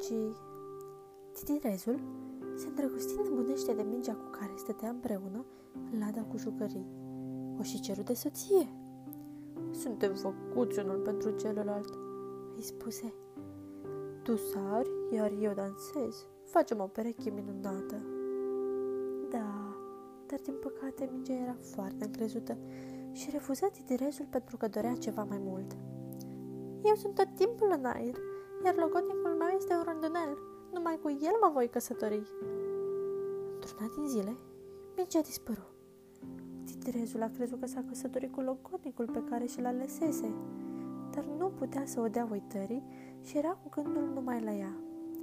și titirezul se îndrăgosti nebunește de mingea cu care stătea împreună în lada cu jucării. O și cerut de soție. Suntem făcuți unul pentru celălalt, îi spuse. Tu sari, iar eu dansez. Facem o pereche minunată. Da, dar din păcate mingea era foarte încrezută și refuza titirezul pentru că dorea ceva mai mult. Eu sunt tot timpul în aer, iar logonicul meu este un rândunel. Numai cu el mă voi căsători. Într-una din zile, mingea dispăru. Titirezul a crezut că s-a căsătorit cu logonicul pe care și-l alesese, dar nu putea să o dea uitării și era cu gândul numai la ea.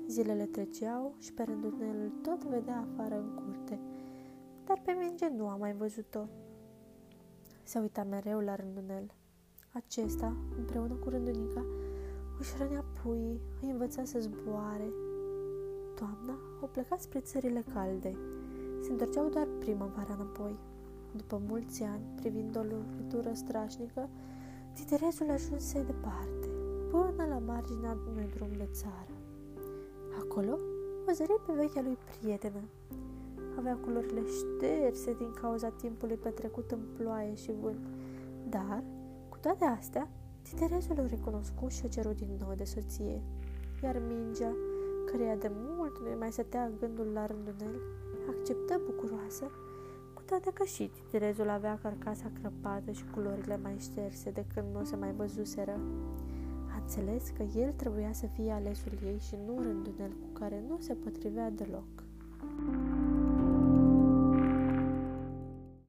Zilele treceau și pe rândunelul tot vedea afară în curte, dar pe minge nu a mai văzut-o. Se uita mereu la rândunel. Acesta, împreună cu rândunica, își rănea puii, îi învăța să zboare. Toamna au plecat spre țările calde. Se întorceau doar primăvara înapoi. După mulți ani, privind o lovitură strașnică, Titerezul ajunse departe, până la marginea unui drum de țară. Acolo o zări pe vechea lui prietenă. Avea culorile șterse din cauza timpului petrecut în ploaie și vânt, dar, cu toate astea, Titerezul o recunoscu și o ceru din nou de soție, iar mingea, căreia de mult nu mai stătea gândul la rândunel, acceptă bucuroasă, cu toate că și Titerezul avea carcasa crăpată și culorile mai șterse de când nu se mai văzuseră. A înțeles că el trebuia să fie alesul ei și nu rândunel cu care nu se potrivea deloc.